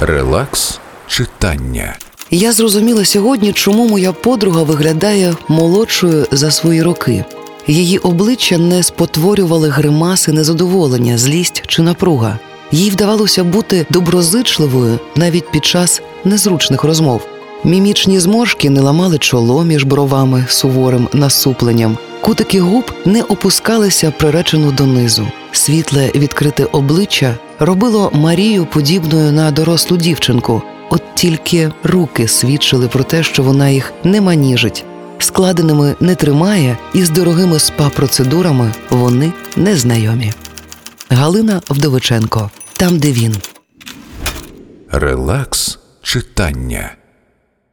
Релакс читання. Я зрозуміла сьогодні, чому моя подруга виглядає молодшою за свої роки. Її обличчя не спотворювали гримаси незадоволення, злість чи напруга. Їй вдавалося бути доброзичливою навіть під час незручних розмов. Мімічні зморшки не ламали чоло між бровами суворим насупленням. Кутики губ не опускалися приречено донизу. Світле відкрите обличчя робило Марію подібною на дорослу дівчинку. От тільки руки свідчили про те, що вона їх не маніжить, складеними не тримає, і з дорогими спа-процедурами вони незнайомі. Галина Вдовиченко, Тамдевін. Релакс читання.